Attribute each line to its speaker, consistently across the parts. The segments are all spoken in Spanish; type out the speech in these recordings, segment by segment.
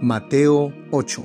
Speaker 1: Mateo 8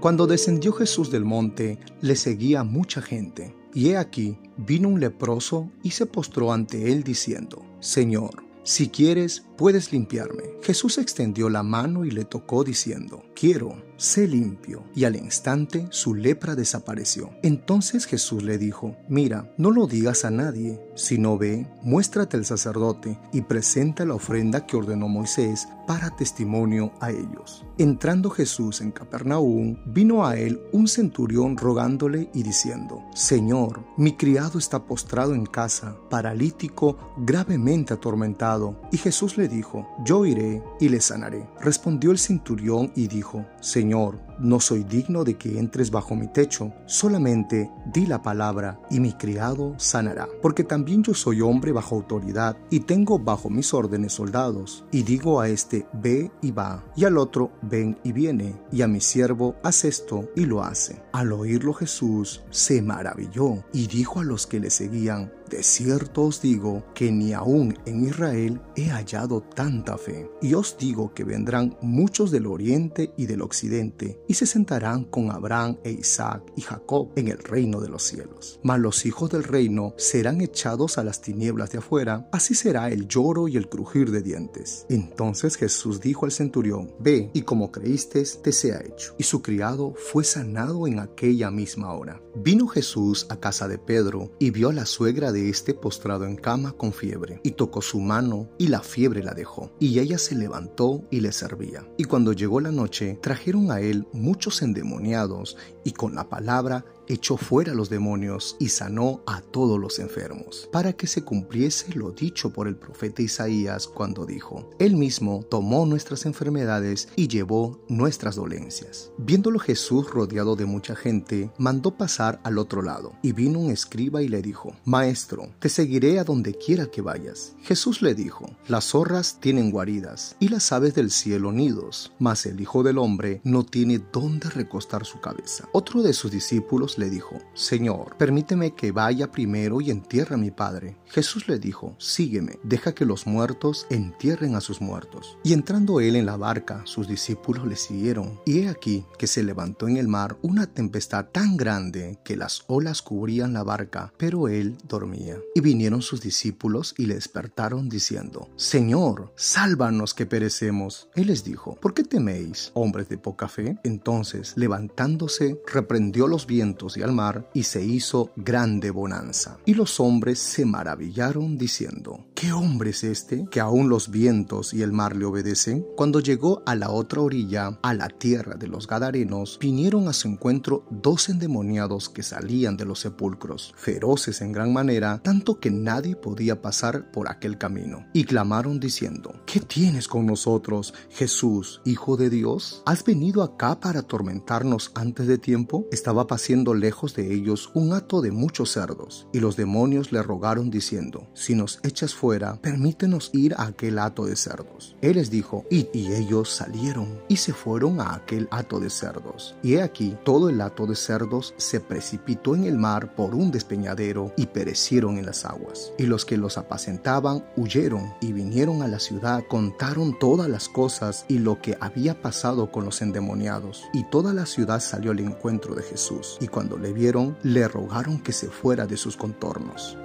Speaker 1: Cuando descendió Jesús del monte, le seguía mucha gente, y he aquí, vino un leproso y se postró ante él diciendo, Señor, si quieres, puedes limpiarme. Jesús extendió la mano y le tocó diciendo, quiero, sé limpio. Y al instante su lepra desapareció. Entonces Jesús le dijo, mira, no lo digas a nadie, sino ve, muéstrate al sacerdote y presenta la ofrenda que ordenó Moisés para testimonio a ellos. Entrando Jesús en Capernaum, vino a él un centurión rogándole y diciendo, Señor, mi criado está postrado en casa, paralítico, gravemente atormentado. Y Jesús le dijo, Yo iré y le sanaré. Respondió el centurión y dijo, Señor, no soy digno de que entres bajo mi techo, solamente di la palabra y mi criado sanará. Porque también yo soy hombre bajo autoridad y tengo bajo mis órdenes soldados. Y digo a este, ve y va, y al otro, ven y viene, y a mi siervo, haz esto y lo hace. Al oírlo Jesús se maravilló y dijo a los que le seguían, de cierto os digo que ni aún en Israel he hallado tanta fe. Y os digo que vendrán muchos del oriente y del occidente y se sentarán con Abraham e Isaac y Jacob en el reino de los cielos. Mas los hijos del reino serán echados a las tinieblas de afuera, así será el lloro y el crujir de dientes. Entonces Jesús dijo al centurión, Ve, y como creíste, te sea hecho. Y su criado fue sanado en aquella misma hora. Vino Jesús a casa de Pedro y vio a la suegra de este postrado en cama con fiebre, y tocó su mano, y la fiebre la dejó, y ella se levantó y le servía. Y cuando llegó la noche, trajeron a él muchos endemoniados, y con la palabra echó fuera los demonios y sanó a todos los enfermos, para que se cumpliese lo dicho por el profeta Isaías cuando dijo, Él mismo tomó nuestras enfermedades y llevó nuestras dolencias. Viéndolo Jesús rodeado de mucha gente, mandó pasar al otro lado, y vino un escriba y le dijo, Maestro, te seguiré a donde quiera que vayas. Jesús le dijo, Las zorras tienen guaridas, y las aves del cielo nidos, mas el Hijo del Hombre no tiene dónde recostar su cabeza. Otro de sus discípulos le dijo, Señor, permíteme que vaya primero y entierre a mi padre. Jesús le dijo, Sígueme, deja que los muertos entierren a sus muertos. Y entrando él en la barca, sus discípulos le siguieron. Y he aquí que se levantó en el mar una tempestad tan grande que las olas cubrían la barca, pero él dormía. Y vinieron sus discípulos y le despertaron diciendo, Señor, sálvanos que perecemos. Él les dijo, ¿por qué teméis, hombres de poca fe? Entonces, levantándose, reprendió los vientos y al mar, y se hizo grande bonanza. Y los hombres se maravillaron diciendo, ¿qué hombre es este que aún los vientos y el mar le obedecen? Cuando llegó a la otra orilla, a la tierra de los Gadarenos, vinieron a su encuentro dos endemoniados que salían de los sepulcros, feroces en gran manera, tanto que nadie podía pasar por aquel camino. Y clamaron diciendo, ¿qué tienes con nosotros, Jesús, Hijo de Dios? ¿Has venido acá para atormentarnos antes de tiempo? Estaba paciendo lejos de ellos un hato de muchos cerdos, y los demonios le rogaron diciendo, si nos echas permítenos ir a aquel hato de cerdos. Él les dijo, y ellos salieron, y se fueron a aquel hato de cerdos. Y he aquí, todo el hato de cerdos se precipitó en el mar por un despeñadero, y perecieron en las aguas. Y los que los apacentaban huyeron, y vinieron a la ciudad, contaron todas las cosas y lo que había pasado con los endemoniados. Y toda la ciudad salió al encuentro de Jesús, y cuando le vieron, le rogaron que se fuera de sus contornos.